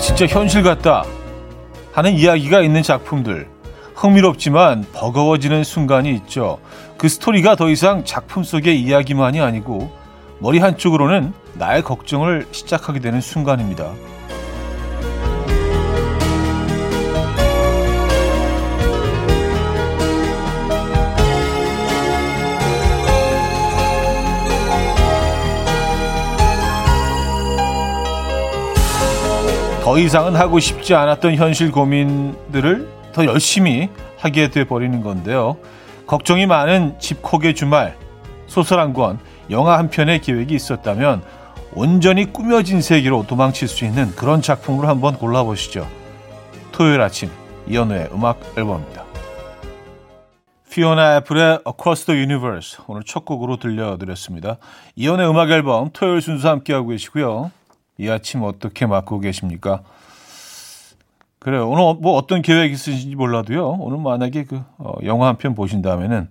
와, 진짜 현실 같다. 하는 이야기가 있는 작품들. 흥미롭지만 버거워지는 순간이 있죠. 그 스토리가 더 이상 작품 속의 이야기만이 아니고 머리 한쪽으로는 나의 걱정을 시작하게 되는 순간입니다. 더 이상은 하고 싶지 않았던 현실 고민들을 더 열심히 하게 돼 버리는 건데요. 걱정이 많은 집콕의 주말 소설 한 권, 영화 한 편의 계획이 있었다면 온전히 꾸며진 세계로 도망칠 수 있는 그런 작품을 한번 골라보시죠. 토요일 아침 이연우의 음악 앨범입니다. 피오나 애플의 Across the Universe 오늘 첫 곡으로 들려드렸습니다. 이연우의 음악 앨범 토요일 순서 함께하고 계시고요. 이 아침 어떻게 맞고 계십니까? 그래요. 오늘 뭐 어떤 계획 있으신지 몰라도요. 오늘 만약에 그 어, 영화 한 편 보신다면은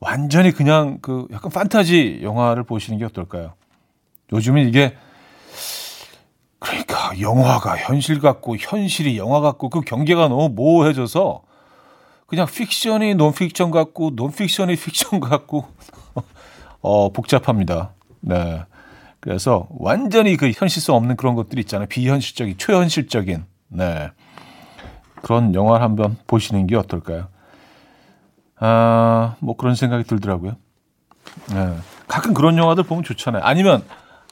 완전히 그냥 그 약간 판타지 영화를 보시는 게 어떨까요? 요즘은 이게 그러니까 영화가 현실 같고 현실이 영화 같고 그 경계가 너무 모호해져서 그냥 픽션이 논픽션 같고 논픽션이 픽션 같고 어 복잡합니다. 네. 그래서 완전히 그 현실성 없는 그런 것들이 있잖아요. 비현실적인, 초현실적인, 네. 그런 영화를 한번 보시는 게 어떨까요? 아, 뭐 그런 생각이 들더라고요. 네. 가끔 그런 영화들 보면 좋잖아요. 아니면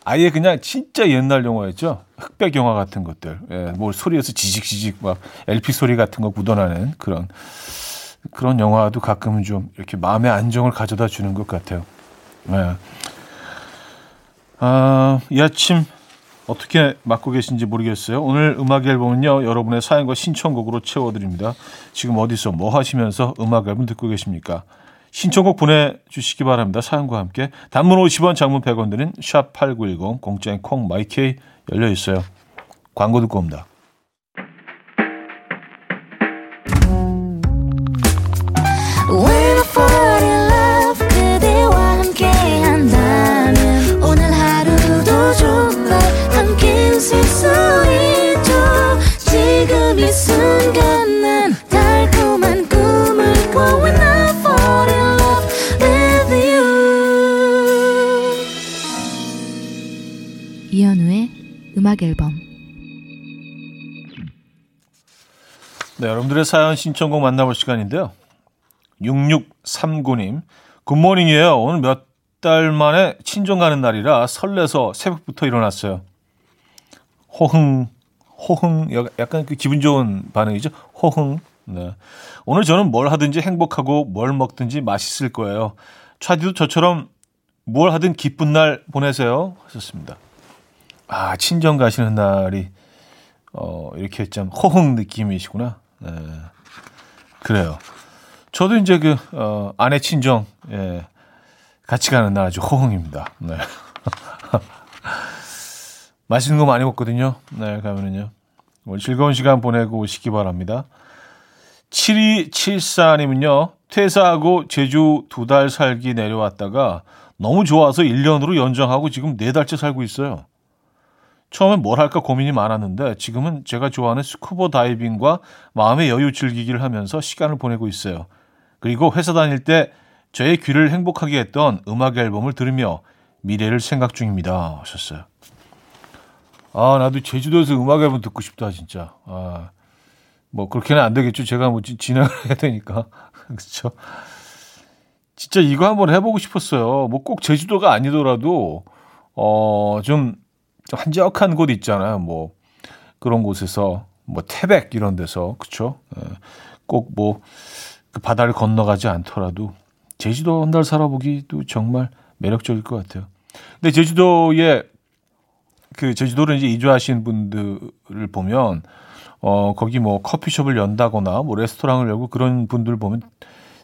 아예 그냥 진짜 옛날 영화였죠. 흑백 영화 같은 것들. 예, 뭐 소리에서 지직지직 막 LP 소리 같은 거 묻어나는 그런 그런 영화도 가끔은 좀 이렇게 마음의 안정을 가져다 주는 것 같아요. 네. 아, 이 아침 어떻게 맞고 계신지 모르겠어요. 오늘 음악 앨범은요, 여러분의 사연과 신청곡으로 채워드립니다. 지금 어디서 뭐 하시면서 음악 앨범 듣고 계십니까? 신청곡 보내주시기 바랍니다. 사연과 함께. 단문 50원, 장문 100원 드는 샵8910, 공짜인 콩, 마이케이 열려 있어요. 광고 듣고 옵니다. 음악 앨범 네, 여러분들의 사연 신청곡 만나볼 시간인데요. 6639님, 굿모닝이에요. 오늘 몇 달 만에 친정 가는 날이라 설레서 새벽부터 일어났어요. 호흥, 호흥, 약간 그 기분 좋은 반응이죠. 호흥. 네. 오늘 저는 뭘 하든지 행복하고 뭘 먹든지 맛있을 거예요. 차디도 저처럼 뭘 하든 기쁜 날 보내세요. 하셨습니다. 아, 친정 가시는 날이, 어, 이렇게 좀 호흥 느낌이시구나. 네. 그래요. 저도 이제 그, 어, 아내 친정, 예, 같이 가는 날 아주 호흥입니다. 네. 맛있는 거 많이 먹거든요. 네, 가면은요. 오늘 즐거운 시간 보내고 오시기 바랍니다. 7274님은요, 퇴사하고 제주 두 달 살기 내려왔다가 너무 좋아서 1년으로 연장하고 지금 네 달째 살고 있어요. 처음엔 뭘 할까 고민이 많았는데 지금은 제가 좋아하는 스쿠버 다이빙과 마음의 여유 즐기기를 하면서 시간을 보내고 있어요. 그리고 회사 다닐 때 저의 귀를 행복하게 했던 음악 앨범을 들으며 미래를 생각 중입니다. 하셨어요. 아, 나도 제주도에서 음악 앨범 듣고 싶다, 진짜. 아, 뭐, 그렇게는 안 되겠죠. 제가 뭐, 진행을 해야 되니까. 그렇죠. 진짜 이거 한번 해보고 싶었어요. 뭐, 꼭 제주도가 아니더라도, 어, 좀, 한적한 곳 있잖아요. 뭐 그런 곳에서 뭐 태백 이런 데서 그쵸? 예. 꼭뭐 그 바다를 건너가지 않더라도 제주도 한 달 살아보기도 정말 매력적일 것 같아요. 근데 제주도에 그 제주도를 이제 이주하신 분들을 보면 어 거기 뭐 커피숍을 연다거나 뭐 레스토랑을 열고 그런 분들 보면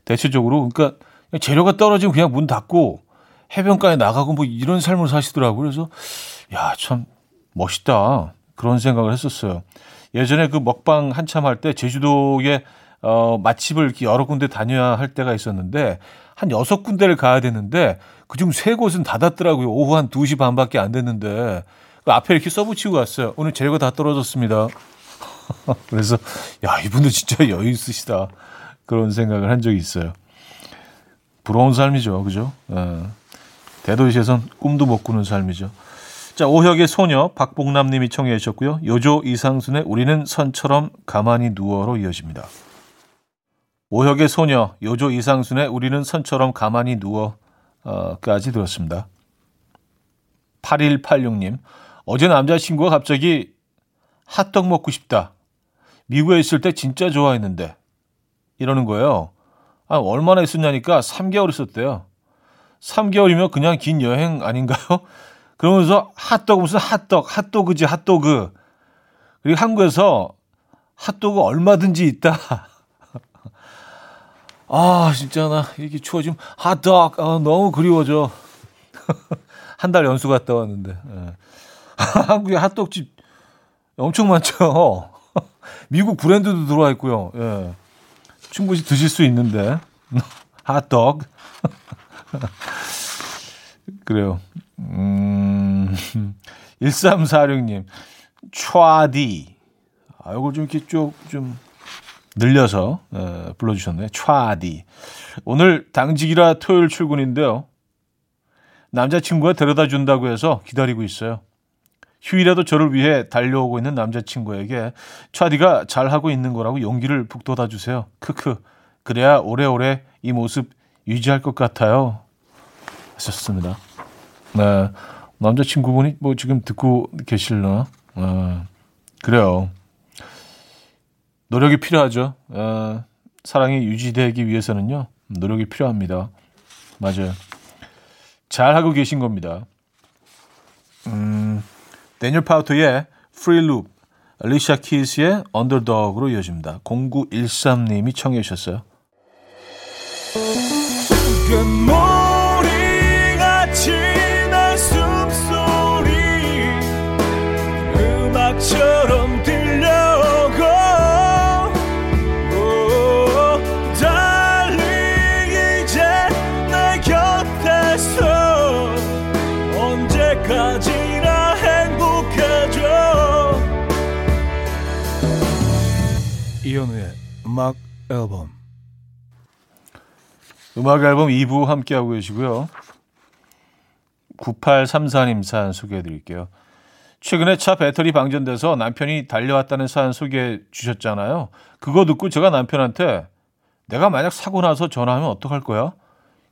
대체적으로 그러니까 재료가 떨어지면 그냥 문 닫고 해변가에 나가고 뭐 이런 삶을 사시더라고요. 그래서 야, 참 멋있다. 그런 생각을 했었어요. 예전에 그 먹방 한참 할 때 제주도에 어, 맛집을 여러 군데 다녀야 할 때가 있었는데 한 여섯 군데를 가야 되는데 그중 세 곳은 닫았더라고요. 오후 한 2시 반밖에 안 됐는데 그 앞에 이렇게 써붙이고 갔어요. 오늘 재료 다 떨어졌습니다. 그래서 야 이분도 진짜 여유 있으시다 그런 생각을 한 적이 있어요. 부러운 삶이죠, 그죠? 예. 대도시에선 꿈도 못 꾸는 삶이죠. 자, 오혁의 소녀 박봉남님이 청해 주셨고요. 요조 이상순의 우리는 선처럼 가만히 누워로 이어집니다. 오혁의 소녀 요조 이상순의 우리는 선처럼 가만히 누워까지 들었습니다. 8186님 어제 남자친구가 갑자기 핫떡 먹고 싶다. 미국에 있을 때 진짜 좋아했는데 이러는 거예요. 아, 얼마나 있었냐니까 3개월 있었대요. 3개월이면 그냥 긴 여행 아닌가요? 그러면서 핫도그 무슨 핫떡, 핫도그지 핫도그. 그리고 한국에서 핫도그 얼마든지 있다. 아 진짜 나 이렇게 추워지면 핫떡 아, 너무 그리워져. 한 달 연수 갔다 왔는데 예. 한국에 핫떡집 엄청 많죠. 미국 브랜드도 들어와 있고요. 예. 충분히 드실 수 있는데 핫떡 그래요. 음, 1346님, 촤디. 아, 이걸 좀 이렇게 쭉, 좀 늘려서, 에, 불러주셨네요. 촤디. 오늘 당직이라 토요일 출근인데요. 남자친구가 데려다 준다고 해서 기다리고 있어요. 휴일에도 저를 위해 달려오고 있는 남자친구에게 촤디가 잘하고 있는 거라고 용기를 북돋아 주세요. 크크. 그래야 오래오래 이 모습 유지할 것 같아요. 하셨습니다. 네. 남자친구분이 뭐 지금 듣고 계실나? 네. 그래요. 노력이 필요하죠. 네. 사랑이 유지되기 위해서는요, 노력이 필요합니다. 맞아요. 잘 하고 계신 겁니다. 음, 데니얼 파우터의 Free Loop, 앨리샤 키스의 Underdog으로 이어집니다. 0913님이 청해 주셨어요. 이현우의 음악 앨범 음악 앨범 2부 함께하고 계시고요. 9834님 사연 소개해 드릴게요. 최근에 차 배터리 방전돼서 남편이 달려왔다는 사연 소개해 주셨잖아요. 그거 듣고 제가 남편한테 내가 만약 사고 나서 전화하면 어떡할 거야?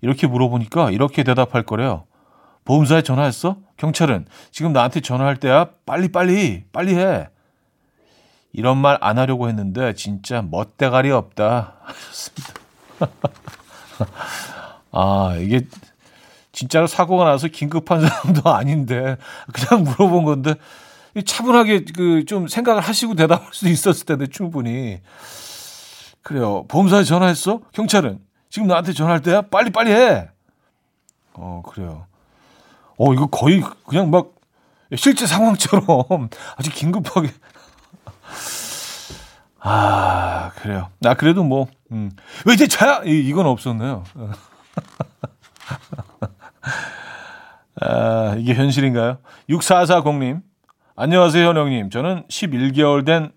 이렇게 물어보니까 이렇게 대답할 거래요. 보험사에 전화했어? 경찰은 지금 나한테 전화할 때야. 빨리 빨리 빨리 해. 이런 말 안 하려고 했는데 진짜 멋대가리 없다 하셨습니다. 아 이게 진짜로 사고가 나서 긴급한 사람도 아닌데 그냥 물어본 건데 차분하게 그 좀 생각을 하시고 대답할 수도 있었을 텐데 충분히 그래요. 보험사에 전화했어? 경찰은 지금 나한테 전화할 때야 빨리 빨리 해. 어 그래요. 어 이거 거의 그냥 막 실제 상황처럼 아주 긴급하게 아, 그래요. 나 아, 그래도 뭐, 음. 왜 이제 자야? 이, 이건 없었네요. 아, 이게 현실인가요? 6440님. 안녕하세요, 현영님. 저는 11개월 된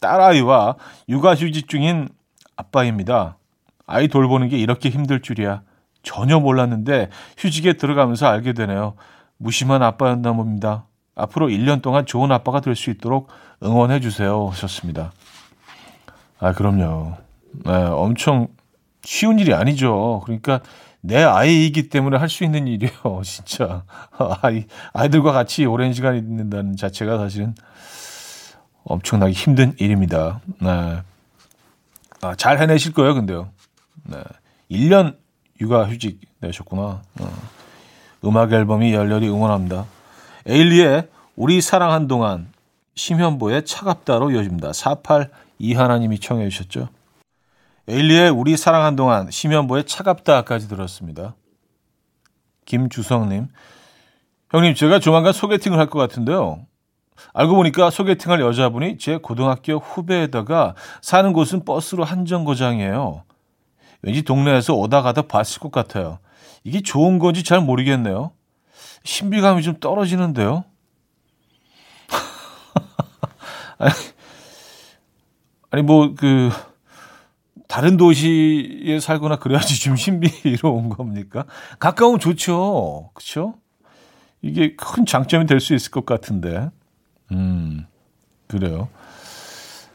딸아이와 육아휴직 중인 아빠입니다. 아이 돌보는 게 이렇게 힘들 줄이야. 전혀 몰랐는데 휴직에 들어가면서 알게 되네요. 무심한 아빠였나 봅니다. 앞으로 1년 동안 좋은 아빠가 될 수 있도록 응원해 주세요. 하셨습니다. 아, 그럼요. 네, 엄청 쉬운 일이 아니죠. 그러니까 내 아이이기 때문에 할 수 있는 일이에요. 진짜. 아이, 아이들과 같이 오랜 시간 있는다는 자체가 사실은 엄청나게 힘든 일입니다. 네. 아, 잘 해내실 거예요, 근데요. 네. 1년 육아 휴직 내셨구나. 어. 음악 앨범이 열렬히 응원합니다. 에일리의 우리 사랑 한 동안 심현보의 차갑다로 이어집니다. 48 이하나님이 청해 주셨죠. 에일리의 우리 사랑한 동안 심현보의 차갑다까지 들었습니다. 김주성님, 형님 제가 조만간 소개팅을 할 것 같은데요. 알고 보니까 소개팅할 여자분이 제 고등학교 후배에다가 사는 곳은 버스로 한정거장이에요. 왠지 동네에서 오다 가다 봤을 것 같아요. 이게 좋은 건지 잘 모르겠네요. 신비감이 좀 떨어지는데요. 아니, 아니 뭐 그 다른 도시에 살거나 그래야지 좀 신비로운 겁니까? 가까우면 좋죠. 그렇죠? 이게 큰 장점이 될 수 있을 것 같은데. 음. 그래요.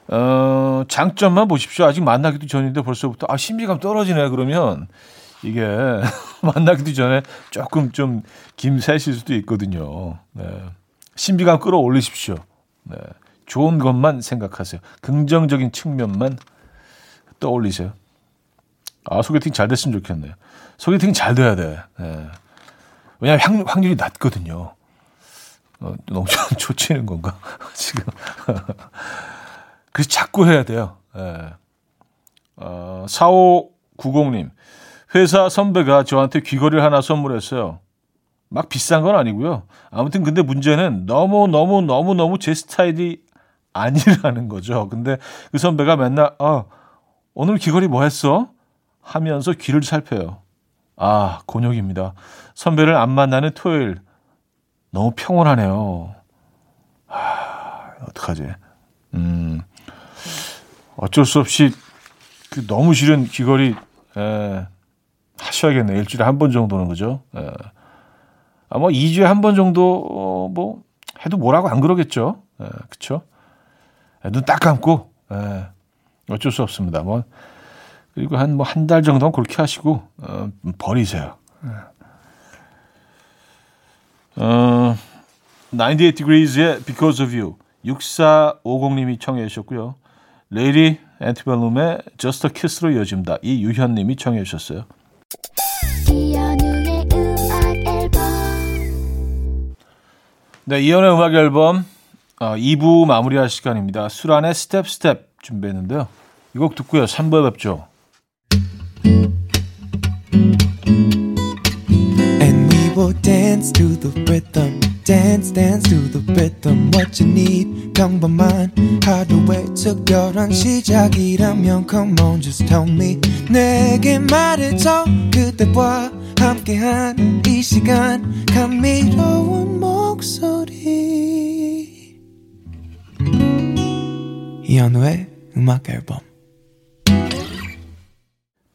어, 장점만 보십시오. 아직 만나기도 전인데 벌써부터 아 신비감 떨어지네 그러면 이게 만나기도 전에 조금 좀 김새실 수도 있거든요. 네. 신비감 끌어올리십시오. 네. 좋은 것만 생각하세요. 긍정적인 측면만 떠올리세요. 아, 소개팅 잘 됐으면 좋겠네요. 소개팅 잘 돼야 돼. 네. 왜냐하면 확, 률이 낮거든요. 어, 너무 좋치는 건가? 지금. 그래서 자꾸 해야 돼요. 네. 어, 4590님. 회사 선배가 저한테 귀걸이를 하나 선물했어요. 막 비싼 건 아니고요. 아무튼 근데 문제는 너무 너무 너무 너무 제 스타일이 아니라는 거죠. 근데 그 선배가 맨날 어, 오늘 귀걸이 뭐 했어? 하면서 귀를 살펴요. 아, 곤욕입니다. 선배를 안 만나는 토요일 너무 평온하네요. 아, 어떡하지? 음. 어쩔 수 없이 그 너무 싫은 귀걸이 에, 하셔야겠네. 일주일에 한 번 정도는 그죠? 예. 아마 2주에 한 번 정도 어, 뭐 해도 뭐라고 안 그러겠죠. 예, 그렇죠? 눈딱 감고 예, 어쩔 수 없습니다. 뭐 그리고 한 뭐 한 달 정도는 그렇게 하시고 어, 버리세요. 예. 어, 98 Degrees의 Because of You 6450님이 청해 주셨고요. 레이디 앤티벨룸의 Just a Kiss로 이어집니다. 이유현 님이 청해 주셨어요. 네, 이현우의 음악 앨범 어, 2부 마무리할 시간입니다. 수란의 Step Step 준비했는데요. 이 곡 듣고요. 3부에 뵙죠. Dance to the rhythm. dance dance to the rhythm what you need 평범한 하루의 특별한 시작이라면 come on just tell me 내게 말해줘 그대와 함께한 이 시간 감미로운 목소리 이현우의 음악 앨범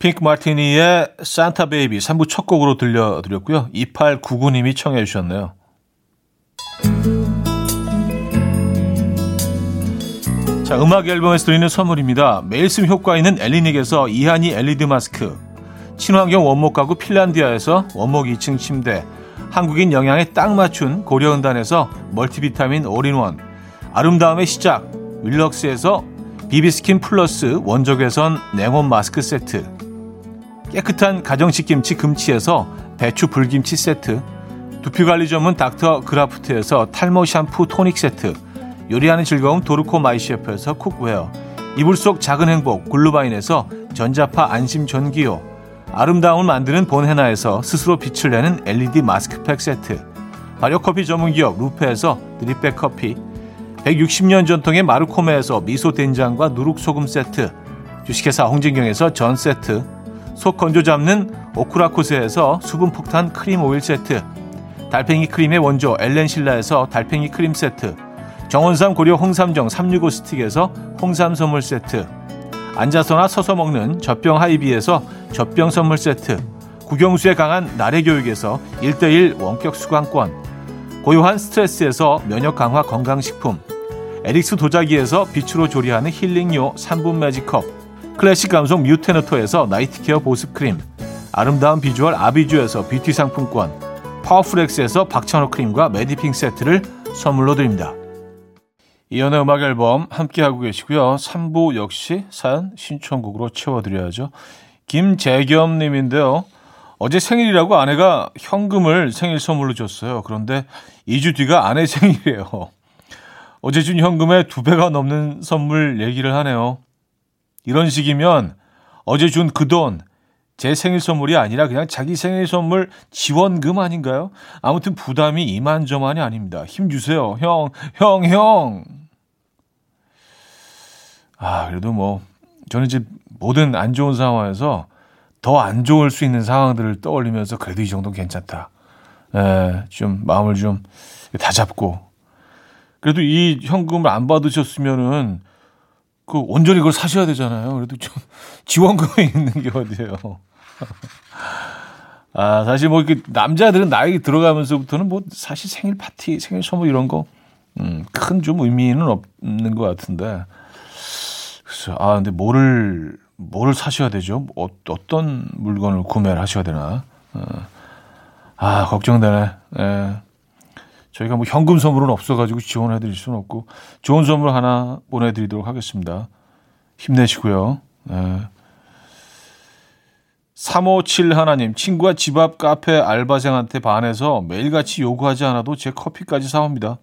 핑크 마티니의 Santa Baby 3부 첫 곡으로 들려드렸고요. 2899님이 청해 주셨네요. 자, 음악 앨범에서 드리는 선물입니다. 매일 쓰 효과 있는 엘리닉에서 이하니 LED 마스크, 친환경 원목 가구 핀란디아에서 원목 2층 침대, 한국인 영양에 딱 맞춘 고려은단에서 멀티비타민 올인원, 아름다움의 시작, 윌럭스에서 비비스킨 플러스 원적외선 냉온 마스크 세트, 깨끗한 가정식 김치 금치에서 배추 불김치 세트, 두피관리 전문 닥터 그라프트에서 탈모 샴푸 토닉 세트, 요리하는 즐거움 도르코 마이셰프에서 cookware, 이불 속 작은 행복 글루바인에서 전자파 안심 전기요, 아름다움을 만드는 본헤나에서 스스로 빛을 내는 LED 마스크팩 세트, 발효커피 전문기업 루페에서 drip bag 커피, 160년 전통의 마르코메에서 미소 된장과 누룩소금 세트, 주식회사 홍진경에서 전 세트, 속 건조 잡는 오크라코스에서 수분 폭탄 크림 오일 세트, 달팽이 크림의 원조 엘렌실라에서 달팽이 크림 세트 정원삼 고려 홍삼정 365 스틱에서 홍삼 선물 세트 앉아서나 서서 먹는 젖병 하이비에서 젖병 선물 세트 국영수에 강한 나래 교육에서 1대1 원격 수강권 고요한 스트레스에서 면역 강화 건강식품 에릭스 도자기에서 빛으로 조리하는 힐링요 3분 매직컵 클래식 감성 뮤테너토에서 night care 보습크림 아름다운 비주얼 아비주에서 뷰티 상품권 파워풀엑스에서 박찬호 크림과 메디핑 세트를 선물로 드립니다. 이연의 음악 앨범 함께하고 계시고요. 3부 역시 사연 신청곡으로 채워드려야죠. 김재겸 님인데요. 어제 생일이라고 아내가 현금을 생일 선물로 줬어요. 그런데 2주 뒤가 아내 생일이에요. 어제 준 현금의 두 배가 넘는 선물 얘기를 하네요. 이런 식이면 어제 준 그 돈, 제 생일 선물이 아니라 그냥 자기 생일 선물 지원금 아닌가요? 아무튼 부담이 이만저만이 아닙니다. 힘 주세요. 형, 형, 형. 아, 그래도 뭐, 저는 이제 모든 안 좋은 상황에서 더 안 좋을 수 있는 상황들을 떠올리면서 그래도 이 정도는 괜찮다. 에, 좀 마음을 좀 다 잡고 그래도 이 현금을 안 받으셨으면은 그 온전히 그걸 사셔야 되잖아요. 그래도 좀 지원금이 있는 게 어디예요. 아, 사실 뭐 이렇게 남자들은 나이 들어가면서부터는 뭐 사실 생일 파티, 생일 선물 이런 거, 음, 큰 좀 의미는 없는 것 같은데. 그래서, 아, 근데 뭐를, 뭐를 사셔야 되죠? 어, 어떤 물건을 구매를 하셔야 되나? 어. 아, 걱정되네. 예. 저희가 뭐 현금 선물은 없어가지고 지원해 드릴 수는 없고, 좋은 선물 하나 보내드리도록 하겠습니다. 힘내시고요. 예. 357 하나님, 친구가 집 앞 카페 알바생한테 반해서 매일같이 요구하지 않아도 제 커피까지 사옵니다.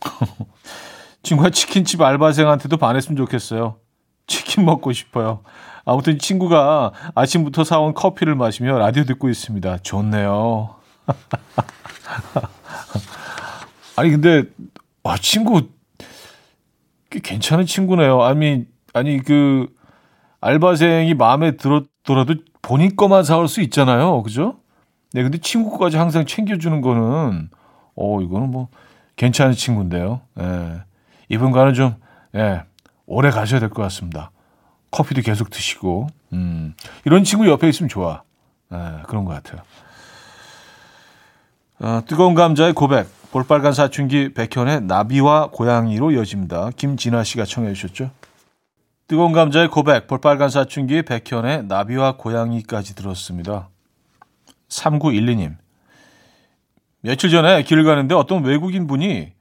친구가 치킨집 알바생한테도 반했으면 좋겠어요. 치킨 먹고 싶어요. 아무튼 친구가 아침부터 사온 커피를 마시며 라디오 듣고 있습니다. 좋네요. 아니 근데 아 친구 괜찮은 친구네요. 아니 아니 그 알바생이 마음에 들었더라도 본인 거만 사올 수 있잖아요. 그죠? 네, 근데 친구까지 항상 챙겨주는 거는, 어, 이거는 뭐, 괜찮은 친구인데요. 예. 이분과는 좀, 예, 오래 가셔야 될 것 같습니다. 커피도 계속 드시고, 음, 이런 친구 옆에 있으면 좋아. 예, 그런 것 같아요. 어, 뜨거운 감자의 고백, 볼빨간 사춘기 백현의 나비와 고양이로 이어집니다. 김진아 씨가 청해 주셨죠? 뜨거운 감자의 고백, 볼빨간 사춘기 백현의 나비와 고양이까지 들었습니다. 3912님. 며칠 전에 길을 가는데 어떤 외국인 분이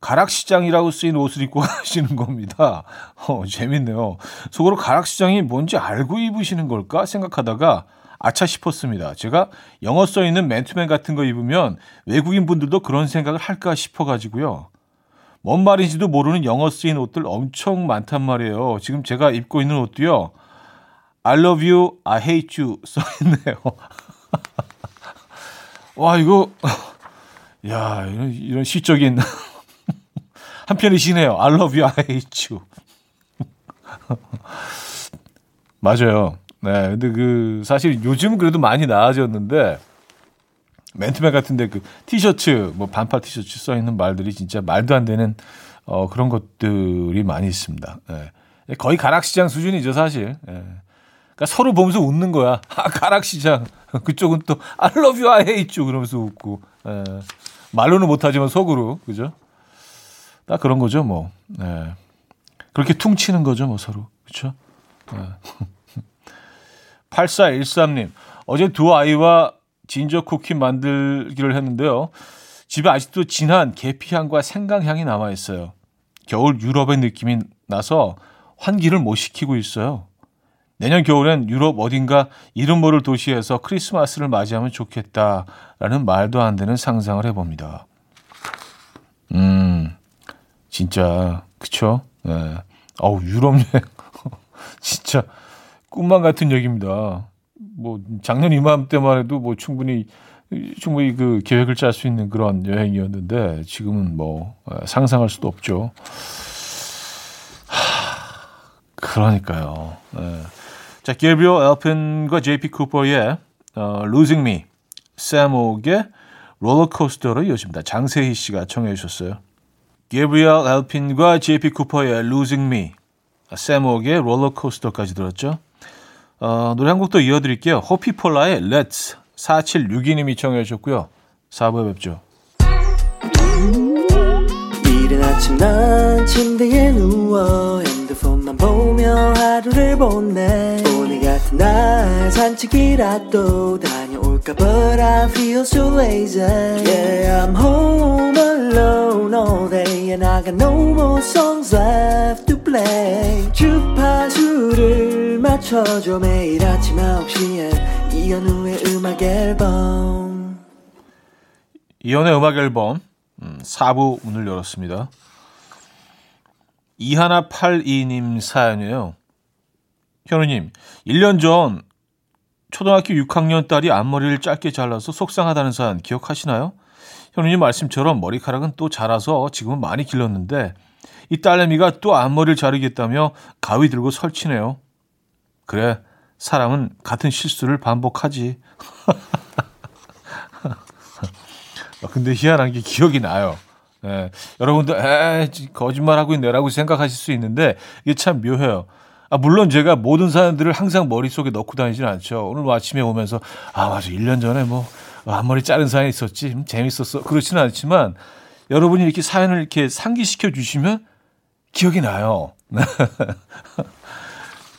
가락시장이라고 쓰인 옷을 입고 가시는 겁니다. 어, 재밌네요. 속으로 가락시장이 뭔지 알고 입으시는 걸까 생각하다가 아차 싶었습니다. 제가 영어 써 있는 맨투맨 같은 거 입으면 외국인 분들도 그런 생각을 할까 싶어 가지고요. 뭔 말인지도 모르는 영어 쓰인 옷들 엄청 많단 말이에요. 지금 제가 입고 있는 옷도요. I love you, I hate you 써 있네요. 와, 이거 야, 이런, 이런 시적인 한편이시네요. I love you, I hate you. 맞아요. 네, 근데 그 사실 요즘 그래도 많이 나아졌는데 맨투맨 같은데 그 티셔츠 뭐 반팔 티셔츠 써 있는 말들이 진짜 말도 안 되는 어 그런 것들이 많이 있습니다. 예. 거의 가락시장 수준이죠 사실. 예. 그러니까 서로 보면서 웃는 거야. 아 가락시장. 그쪽은 또 I love you, I hate you 그러면서 웃고. 예. 말로는 못하지만 속으로 그죠? 딱 그런 거죠 뭐. 예. 그렇게 퉁치는 거죠 뭐 서로 그렇죠? 예. 8413님 어제 두 아이와 진저 쿠키 만들기를 했는데요. 집에 아직도 진한 계피향과 생강향이 남아 있어요. 겨울 유럽의 느낌이 나서 환기를 못 시키고 있어요. 내년 겨울엔 유럽 어딘가 이름 모를 도시에서 크리스마스를 맞이하면 좋겠다라는 말도 안 되는 상상을 해봅니다. 음, 진짜 그쵸? 네. 어우 유럽 여행 진짜 꿈만 같은 얘기입니다. 뭐 작년 이맘때만 해도 뭐 충분히 충분히 그 계획을 짤 수 있는 그런 여행이었는데 지금은 뭐 어, 상상할 수도 없죠. 하, 그러니까요. 네. 자, 게브리얼 엘펜과 JP 쿠퍼의 어, Losing Me, 샘 옥의 롤러코스터로 이어집니다. 장세희 씨가 청해 주셨어요. 게브리얼 엘핀과 JP 쿠퍼의 Losing Me, 샘 옥의 롤러코스터까지 들었죠. 어, 노래 한곡더 이어드릴게요. 호피폴라의 Let's 4762님이 청해 주셨고요. 4부에 뵙죠. 이른 아침 난 침대에 누워 핸드폰만 보며 하루를 보내 오늘 같은 날 산책이라도 다녀올까 But I feel so lazy Yeah I'm home alone all day And I got no more songs left to play 주파수를 맞춰줘 매일 아침 9시에 이현우의 음악 앨범 이현우의 음악 앨범 음, 4부 문을 열었습니다. 이하나 82님 사연이에요. 현우님, 1년 전 초등학교 6학년 딸이 앞머리를 짧게 잘라서 속상하다는 사연 기억하시나요? 현우님 말씀처럼 머리카락은 또 자라서 지금은 많이 길렀는데 이 딸내미가 또 앞머리를 자르겠다며 가위 들고 설치네요. 그래, 사람은 같은 실수를 반복하지. 아, 근데 희한한 게 기억이 나요. 예, 여러분도 에 거짓말하고 있네라고 생각하실 수 있는데 이게 참 묘해요. 아, 물론 제가 모든 사연들을 항상 머릿속에 넣고 다니지는 않죠. 오늘 뭐 아침에 오면서 아 맞아 1년 전에 뭐 앞머리 자른 사연이 있었지 음, 재밌었어 그렇지는 않지만 여러분이 이렇게 사연을 이렇게 상기시켜 주시면 기억이 나요.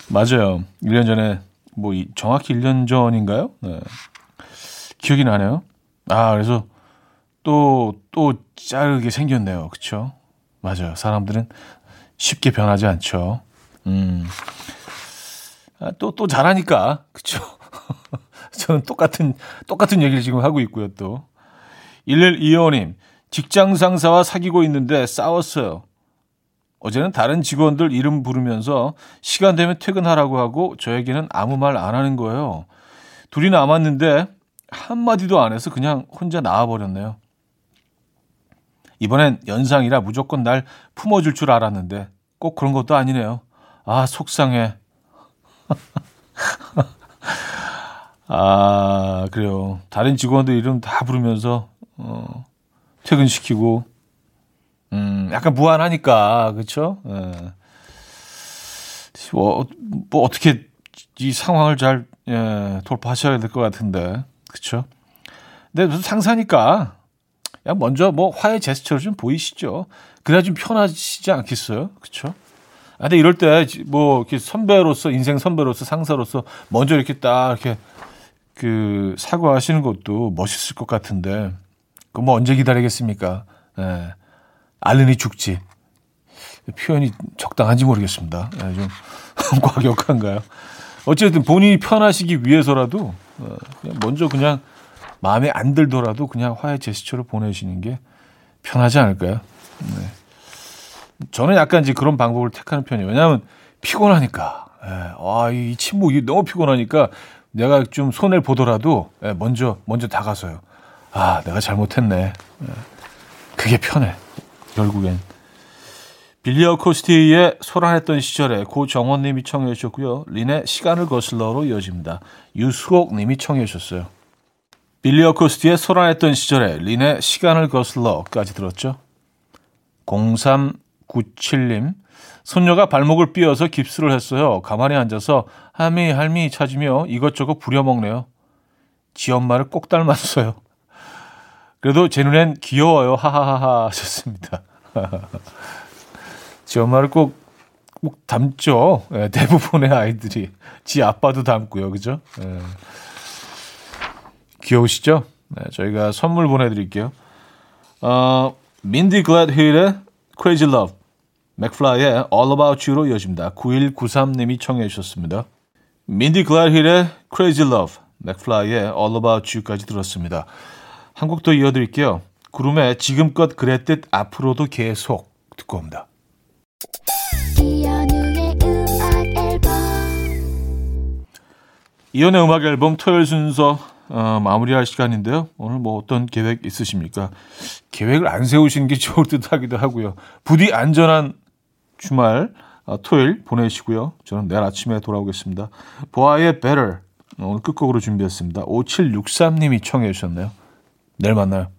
맞아요. 1년 전에 뭐 정확히 1년 전인가요? 네. 기억이 나네요. 아 그래서 또 또 자르게 생겼네요. 그렇죠? 맞아요. 사람들은 쉽게 변하지 않죠. 음. 아, 또, 또 잘하니까. 그쵸. 저는 똑같은, 똑같은 얘기를 지금 하고 있고요, 또. 1125님, 직장 상사와 사귀고 있는데 싸웠어요. 어제는 다른 직원들 이름 부르면서 시간 되면 퇴근하라고 하고 저에게는 아무 말 안 하는 거예요. 둘이 남았는데 한마디도 안 해서 그냥 혼자 나와버렸네요. 이번엔 연상이라 무조건 날 품어줄 줄 알았는데 꼭 그런 것도 아니네요. 아, 속상해. 아, 그래요. 다른 직원들 이름 다 부르면서, 어, 퇴근시키고, 음, 약간 무안하니까, 그쵸? 예. 뭐, 뭐, 어떻게 이 상황을 잘, 예, 돌파하셔야 될 것 같은데, 그쵸? 근데 상사니까, 야, 먼저 뭐 화해 제스처를 좀 보이시죠? 그래야 좀 편하시지 않겠어요? 그쵸? 아, 근데 이럴 때 뭐 이렇게 선배로서 인생 선배로서 상사로서 먼저 이렇게 딱 이렇게 그 사과하시는 것도 멋있을 것 같은데 그 뭐 언제 기다리겠습니까? 예. 알른이 죽지. 표현이 적당한지 모르겠습니다. 예, 좀 과격한가요? 어쨌든 본인이 편하시기 위해서라도 어, 그냥 먼저 그냥 마음에 안 들더라도 그냥 화해 제스처를 보내시는 게 편하지 않을까요? 네. 저는 약간 이제 그런 방법을 택하는 편이에요. 왜냐하면 피곤하니까. 예, 아, 이 침묵이 너무 피곤하니까 내가 좀 손해를 보더라도 예, 먼저 먼저 다가서요. 아, 내가 잘못했네. 예, 그게 편해. 결국엔. 빌리어 코스티의 소란했던 시절에 고정원님이 청해 주셨고요. 린의 시간을 거슬러로 이어집니다. 유수옥 님이 청해 주셨어요. 빌리어 코스티의 소란했던 시절에 린의 시간을 거슬러까지 들었죠. 0397님 손녀가 발목을 삐어서 깁스를 했어요. 가만히 앉아서 할미 할미 찾으며 이것저것 부려먹네요. 지 엄마를 꼭 닮았어요. 그래도 제 눈엔 귀여워요. 하하하하 하셨습니다. 지 엄마를 꼭, 꼭 닮죠. 네, 대부분의 아이들이. 지 아빠도 닮고요. 그죠? 네. 귀여우시죠? 네, 저희가 선물 보내드릴게요. 어, 민디 글래드힐의 Crazy Love, 맥플라이의 All About You로 이어집니다. 9193님이 청해 주셨습니다. 민디 글래드힐의 Crazy Love, 맥플라이의 All About You까지 들었습니다. 한 곡 더 이어드릴게요. 구름에 지금껏 그랬듯 앞으로도 계속 듣고 옵니다. 이연우의 음악 앨범 이연의 음악 앨범 토요일 순서 어, 마무리할 시간인데요. 오늘 뭐 어떤 계획 있으십니까? 계획을 안 세우시는 게 좋을 듯 하기도 하고요. 부디 안전한 주말 어, 토요일 보내시고요. 저는 내일 아침에 돌아오겠습니다. 보아의 Better 오늘 끝곡으로 준비했습니다. 5763님이 청해 주셨네요. 내일 만나요.